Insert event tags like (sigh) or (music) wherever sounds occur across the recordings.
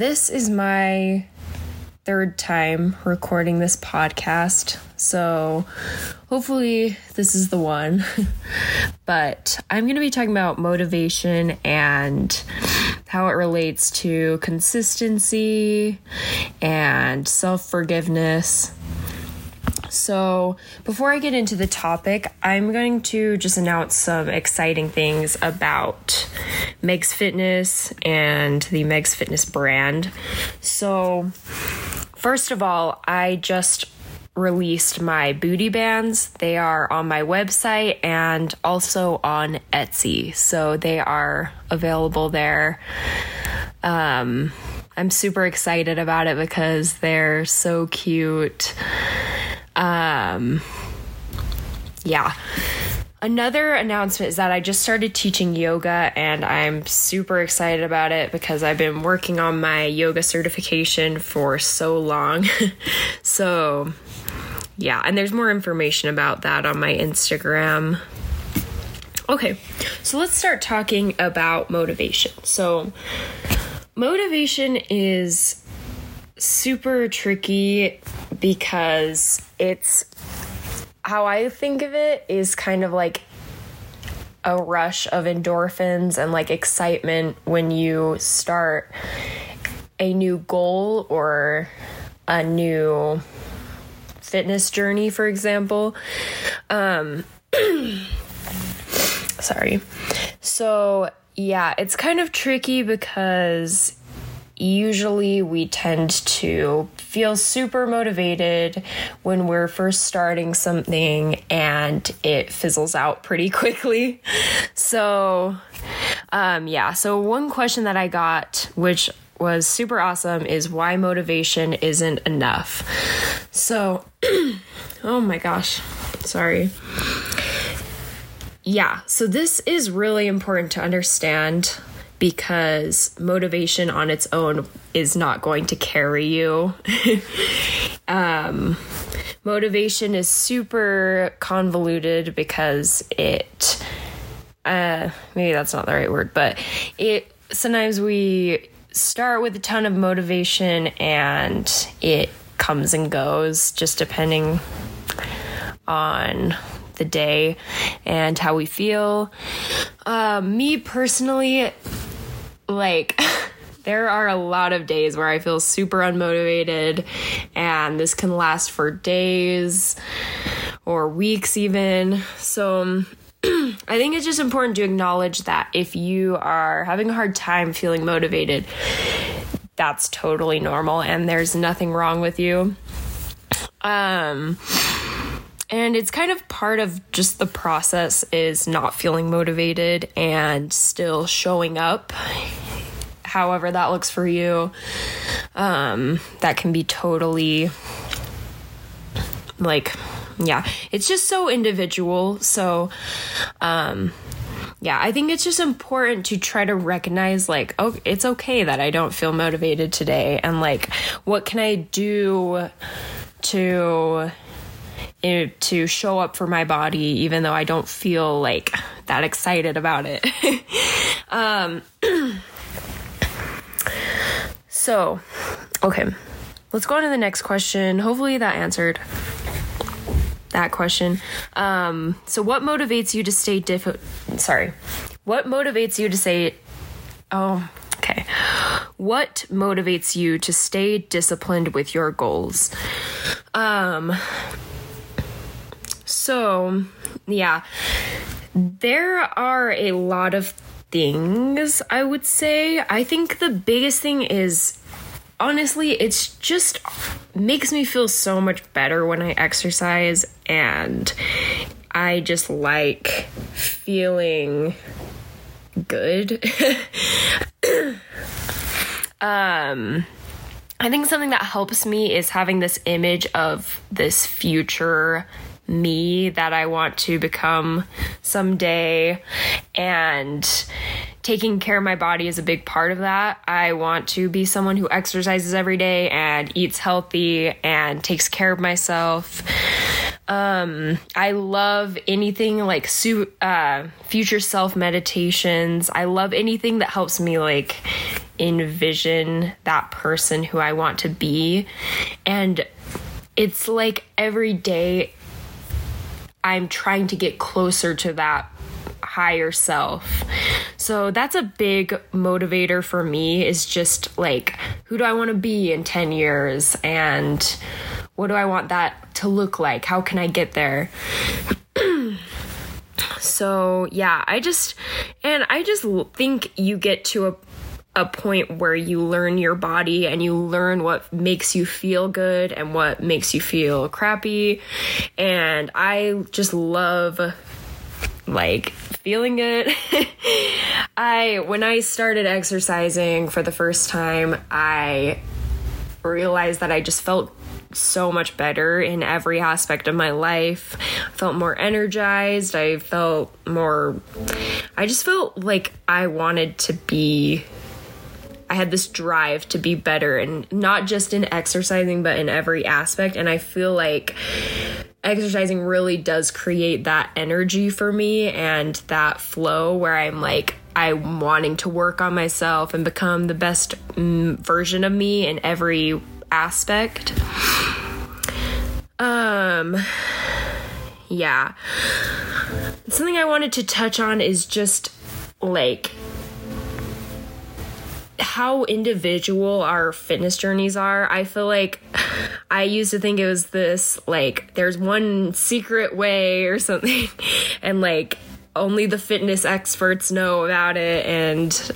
This is my third time recording this podcast. So hopefully this is the one. (laughs) but I'm going to be talking about motivation and how it relates to consistency and self forgiveness. So, before I get into the topic, I'm going to just announce some exciting things about Meg's Fitness and the Meg's Fitness brand. So, first of all, I just released my booty bands. They are on my website and also on Etsy. So, they are available there. Um, I'm super excited about it because they're so cute. Um, yeah. Another announcement is that I just started teaching yoga and I'm super excited about it because I've been working on my yoga certification for so long. (laughs) so, yeah, and there's more information about that on my Instagram. Okay, so let's start talking about motivation. So, motivation is super tricky because it's how I think of it is kind of like a rush of endorphins and like excitement when you start a new goal or a new fitness journey, for example. Um, (clears throat) sorry. So, yeah, it's kind of tricky because usually we tend to feel super motivated when we're first starting something and it fizzles out pretty (laughs) quickly. So, um, yeah, so one question that I got, which was super awesome, is why motivation isn't enough. So, (clears throat) oh my gosh, sorry. Yeah, so this is really important to understand because motivation on its own is not going to carry you. (laughs) um, motivation is super convoluted because it, uh, maybe that's not the right word, but it sometimes we start with a ton of motivation and it comes and goes just depending on the day and how we feel. Uh, me personally, like (laughs) there are a lot of days where I feel super unmotivated, and this can last for days or weeks, even. So, (clears throat) I think it's just important to acknowledge that if you are having a hard time feeling motivated, that's totally normal, and there's nothing wrong with you. Um, and it's kind of part of just the process is not feeling motivated and still showing up however that looks for you um, that can be totally like yeah it's just so individual so um yeah, I think it's just important to try to recognize, like, oh, it's okay that I don't feel motivated today. And, like, what can I do to to show up for my body even though I don't feel like that excited about it. (laughs) um (clears throat) so, okay. Let's go on to the next question. Hopefully that answered that question. Um so what motivates you to stay diff sorry. What motivates you to say oh okay. What motivates you to stay disciplined with your goals? Um so, yeah, there are a lot of things I would say. I think the biggest thing is honestly, it's just makes me feel so much better when I exercise and I just like feeling good. (laughs) um I think something that helps me is having this image of this future me that I want to become someday. And taking care of my body is a big part of that. I want to be someone who exercises every day and eats healthy and takes care of myself. Um, I love anything like su- uh, future self meditations. I love anything that helps me like envision that person who I want to be. And it's like every day I'm trying to get closer to that higher self. So that's a big motivator for me is just like who do I want to be in 10 years and what do I want that to look like? How can I get there? (clears throat) so, yeah, I just and I just think you get to a a point where you learn your body and you learn what makes you feel good and what makes you feel crappy. And I just love like feeling good. (laughs) I when I started exercising for the first time, I realized that I just felt so much better in every aspect of my life. I felt more energized. I felt more I just felt like I wanted to be I had this drive to be better and not just in exercising but in every aspect and I feel like exercising really does create that energy for me and that flow where I'm like I'm wanting to work on myself and become the best mm, version of me in every aspect. Um yeah. Something I wanted to touch on is just like how individual our fitness journeys are. I feel like (sighs) I used to think it was this like there's one secret way or something (laughs) and like only the fitness experts know about it and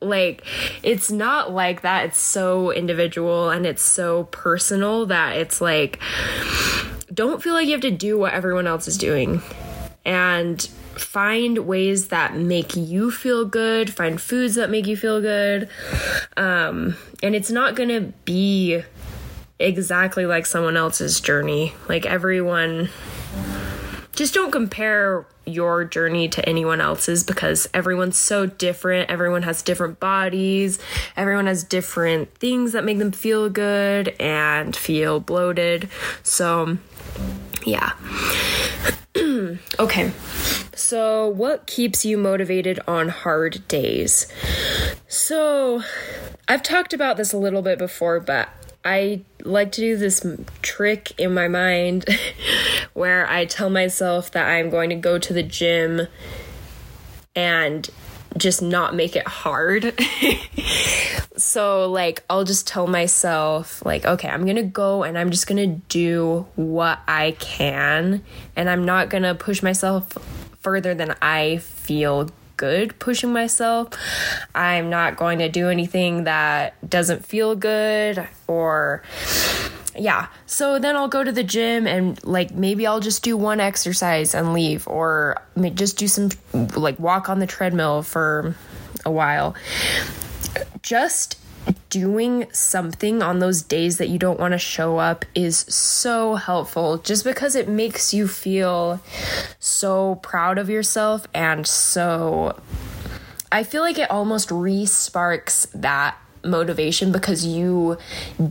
like it's not like that. It's so individual and it's so personal that it's like (sighs) don't feel like you have to do what everyone else is doing. And find ways that make you feel good, find foods that make you feel good. Um, and it's not going to be exactly like someone else's journey. Like everyone, just don't compare your journey to anyone else's because everyone's so different. Everyone has different bodies. Everyone has different things that make them feel good and feel bloated. So, yeah. (clears throat) okay. So, what keeps you motivated on hard days? So, I've talked about this a little bit before, but I like to do this trick in my mind (laughs) where I tell myself that I'm going to go to the gym and just not make it hard. (laughs) so like I'll just tell myself like okay, I'm to go and I'm just to do what I can and I'm not to push myself further than I feel good pushing myself. I'm not going to do anything that doesn't feel good or yeah. So then I'll go to the gym and like maybe I'll just do one exercise and leave or just do some like walk on the treadmill for a while. Just doing something on those days that you don't want to show up is so helpful just because it makes you feel so proud of yourself and so I feel like it almost re sparks that motivation because you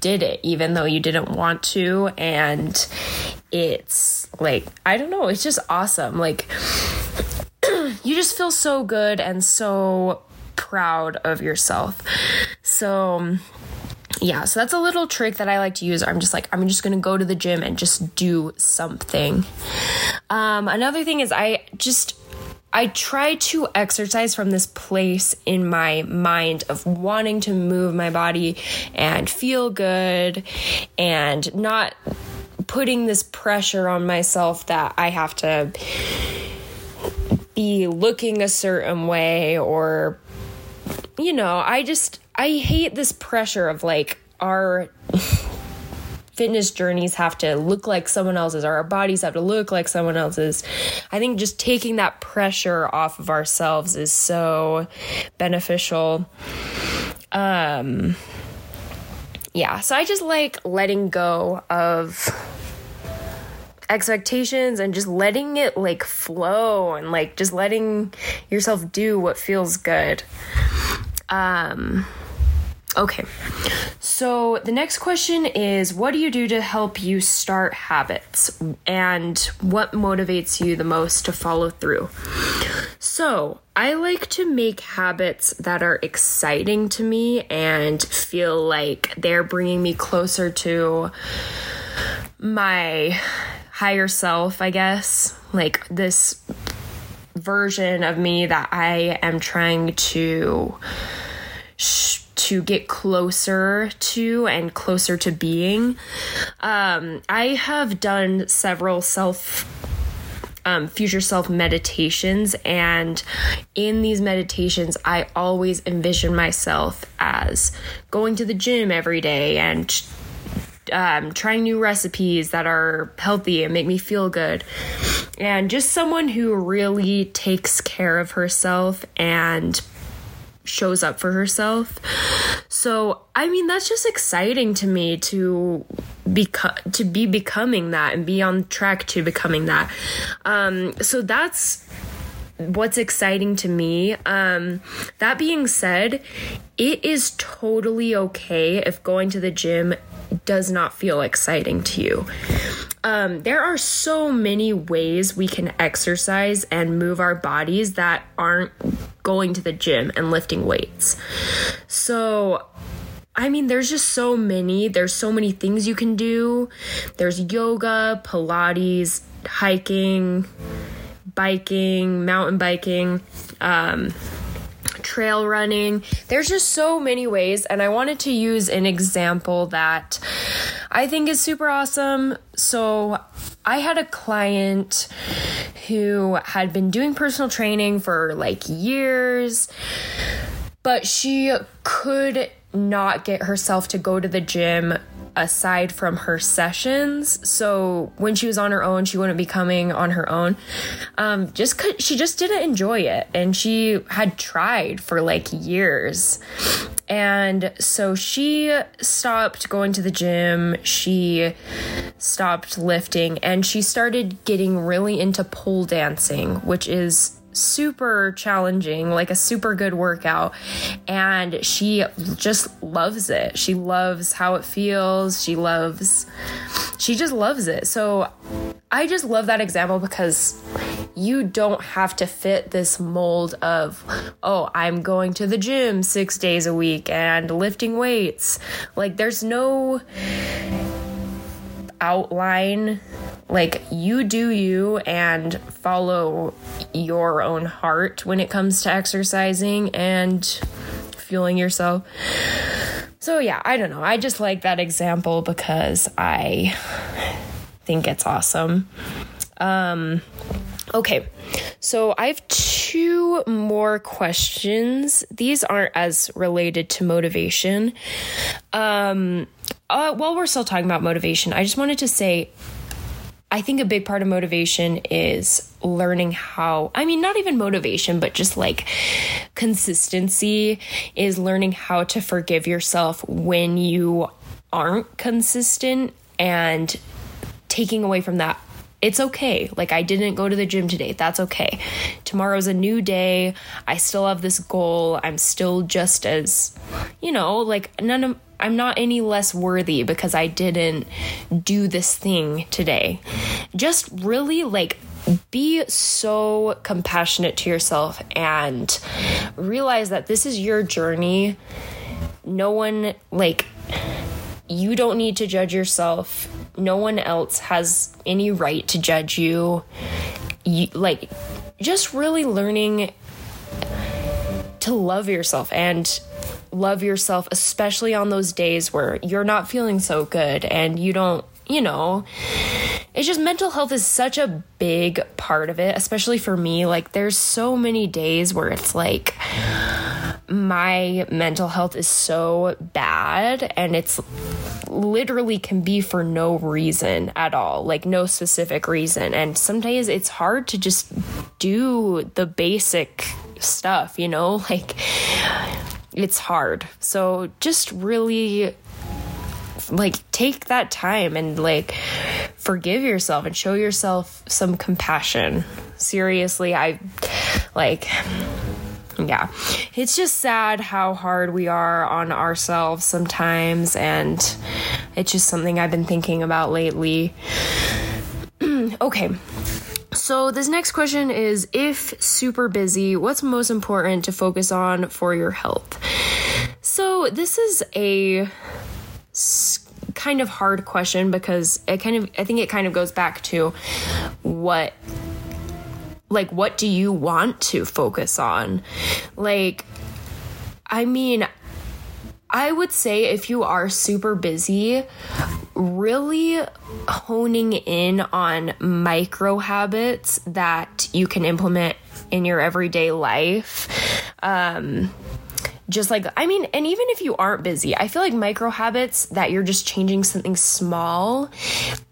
did it even though you didn't want to and it's like I don't know it's just awesome like (clears throat) you just feel so good and so proud of yourself. So, yeah, so that's a little trick that I like to use. I'm just like, I'm just gonna go to the gym and just do something. Um, another thing is, I just I try to exercise from this place in my mind of wanting to move my body and feel good and not putting this pressure on myself that I have to be looking a certain way or you know, I just I hate this pressure of like our fitness journeys have to look like someone else's or our bodies have to look like someone else's. I think just taking that pressure off of ourselves is so beneficial. Um yeah, so I just like letting go of expectations and just letting it like flow and like just letting yourself do what feels good. Um, Okay. So the next question is what do you do to help you start habits and what motivates you the most to follow through? So, I like to make habits that are exciting to me and feel like they're bringing me closer to my higher self, I guess. Like this version of me that I am trying to sh- to get closer to and closer to being. Um, I have done several self um, future self meditations. And in these meditations, I always envision myself as going to the gym every day and um, trying new recipes that are healthy and make me feel good. And just someone who really takes care of herself and shows up for herself. So, I mean, that's just exciting to me to become to be becoming that and be on track to becoming that. Um, so that's what's exciting to me. Um, that being said, it is totally okay if going to the gym does not feel exciting to you. Um, there are so many ways we can exercise and move our bodies that aren't going to the gym and lifting weights. So, I mean, there's just so many. There's so many things you can do. There's yoga, Pilates, hiking, biking, mountain biking. Um, trail running. There's just so many ways, and I wanted to use an example that I think is super awesome. So, I had a client who had been doing personal training for like years, but she could not get herself to go to the gym aside from her sessions. So when she was on her own, she wouldn't be coming on her own. Um, just cause she just didn't enjoy it, and she had tried for like years. And so she stopped going to the gym. She stopped lifting, and she started getting really into pole dancing, which is super challenging, like a super good workout. And she just loves it. She loves how it feels. She loves, she just loves it. So I just love that example because you don't have to fit this mold of, oh, I'm going to the gym six days a week and lifting weights. Like, there's no outline like you do you and follow your own heart when it comes to exercising and fueling yourself. So yeah, I don't know. I just like that example because I think it's awesome. Um okay. So I have two more questions. These aren't as related to motivation. Um uh, while we're still talking about motivation, I just wanted to say I think a big part of motivation is learning how, I mean, not even motivation, but just like consistency is learning how to forgive yourself when you aren't consistent and taking away from that. It's okay. Like, I didn't go to the gym today. That's okay. Tomorrow's a new day. I still have this goal. I'm still just as, you know, like, none of, I'm not any less worthy because I didn't do this thing today. Just really like be so compassionate to yourself and realize that this is your journey. No one, like, you don't need to judge yourself. No one else has any right to judge you. you like, just really learning to love yourself and love yourself, especially on those days where you're not feeling so good and you don't, you know, it's just mental health is such a big part of it, especially for me. Like, there's so many days where it's like, my mental health is so bad and it's literally can be for no reason at all like no specific reason and some days it's hard to just do the basic stuff you know (laughs) like it's hard. So just really like take that time and like forgive yourself and show yourself some compassion. Seriously, I like yeah, it's just sad how hard we are on ourselves sometimes, and it's just something I've been thinking about lately. (clears throat) okay. So, this next question is If super busy, what's most important to focus on for your health? So, this is a kind of hard question because it kind of, I think it kind of goes back to what like what do you want to focus on like i mean i would say if you are super busy really honing in on micro habits that you can implement in your everyday life. Um just like i mean and even if you aren't busy i feel like micro habits that you're just changing something small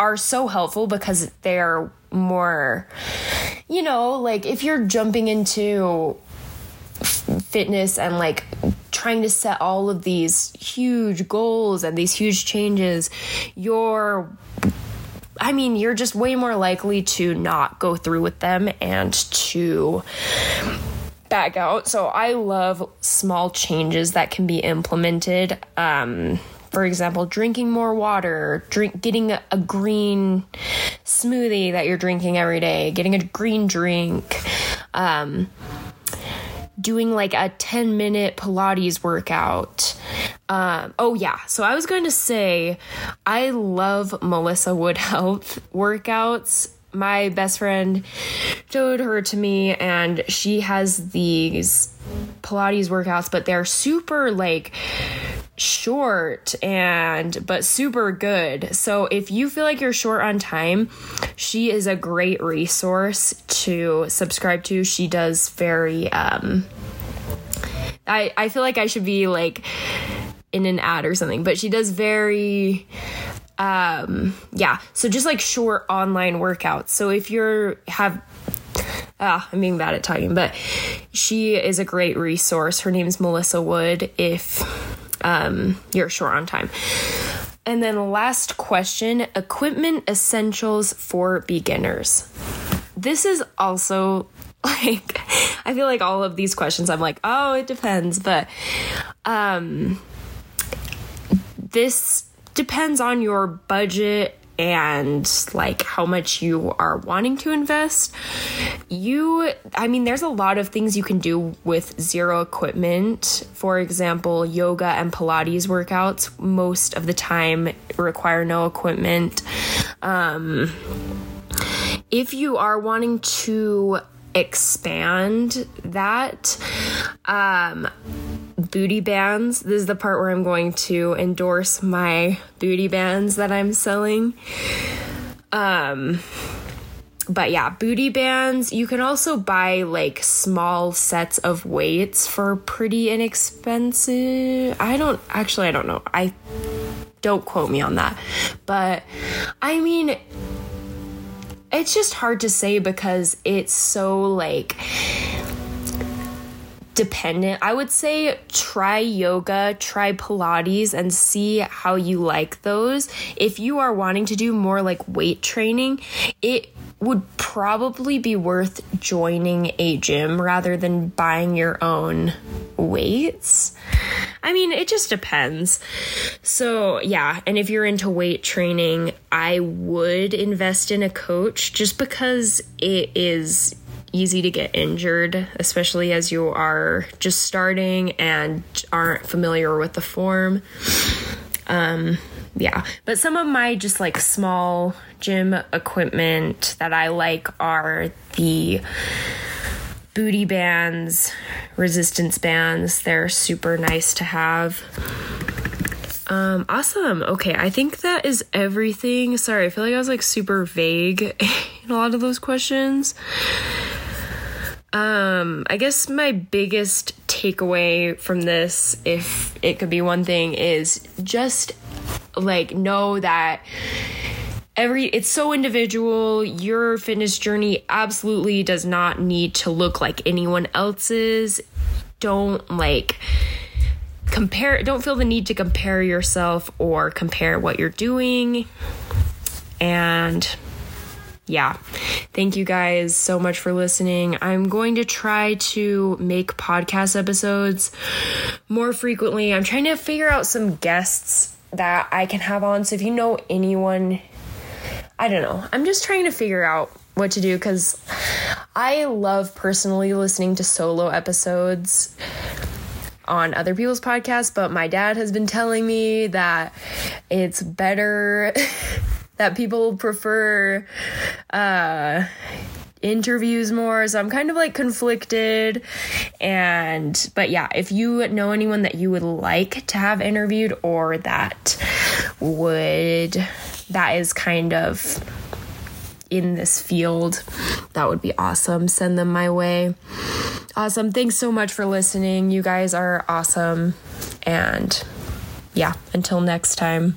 are so helpful because they're more you know like if you're jumping into fitness and like trying to set all of these huge goals and these huge changes you're I mean, you're just way more likely to not go through with them and to back out. So I love small changes that can be implemented. Um, for example, drinking more water, drink getting a, green smoothie that you're drinking every day, getting a green drink, um, doing like a 10 minute Pilates workout. Um, oh, yeah. So I was going to say, I love Melissa Wood Health workouts my best friend showed her to me and she has these pilates workouts but they're super like short and but super good. So if you feel like you're short on time she is a great resource to subscribe to. She does very um i i feel like i should be like in an ad or something but she does very um yeah. So just like short online workouts. So if you're have ah i'm being bad at talking but she is a great resource. Her name's melissa wood. If um you're short on time. And then last question equipment essentials for beginners. This is also (laughs) like i feel like all of these questions i'm like oh it depends but um this depends on your budget and like how much you are wanting to invest. You, I mean, there's a lot of things you can do with zero equipment. For example, yoga and Pilates workouts most of the time require no equipment. Um, if you are wanting to expand that, um, booty bands. This is the part where I'm going to endorse my booty bands that I'm selling. Um but yeah, booty bands. You can also buy like small sets of weights for pretty inexpensive. I don't actually I don't know. I don't quote me on that. But I mean it's just hard to say because it's so like dependent. I would say try yoga, try Pilates, and see how you like those. If you are wanting to do more like weight training, it would probably be worth joining a gym rather than buying your own weights. I mean, it just depends. So, yeah, and if you're into weight training, I would invest in a coach just because it is easy to get injured, especially as you are just starting and aren't familiar with the form. Um, yeah, but some of my just like small gym equipment that I like are the booty bands, resistance bands. They're super nice to have. Um, awesome. Okay, I think that is everything. Sorry, I feel like I was like super vague (laughs) in a lot of those questions. Um, I guess my biggest takeaway from this, if it could be one thing, is just like know that every it's so individual. Your fitness journey absolutely does not need to look like anyone else's. Don't like compare don't feel the need to compare yourself or compare what you're doing. And yeah, thank you guys so much for listening. I'm going to try to make podcast episodes more frequently. I'm trying to figure out some guests that I can have on. So if you know anyone, I don't know. I'm just trying to figure out what to do because I love personally listening to solo episodes on other people's podcasts, but my dad has been telling me that it's better (laughs) that people prefer uh interviews more. So i'm kind of like conflicted. And but yeah if you know anyone that you would like to have interviewed or that would that is kind of in this field that would be awesome. Send them my way. Awesome. Thanks so much for listening. You guys are awesome. And yeah until next time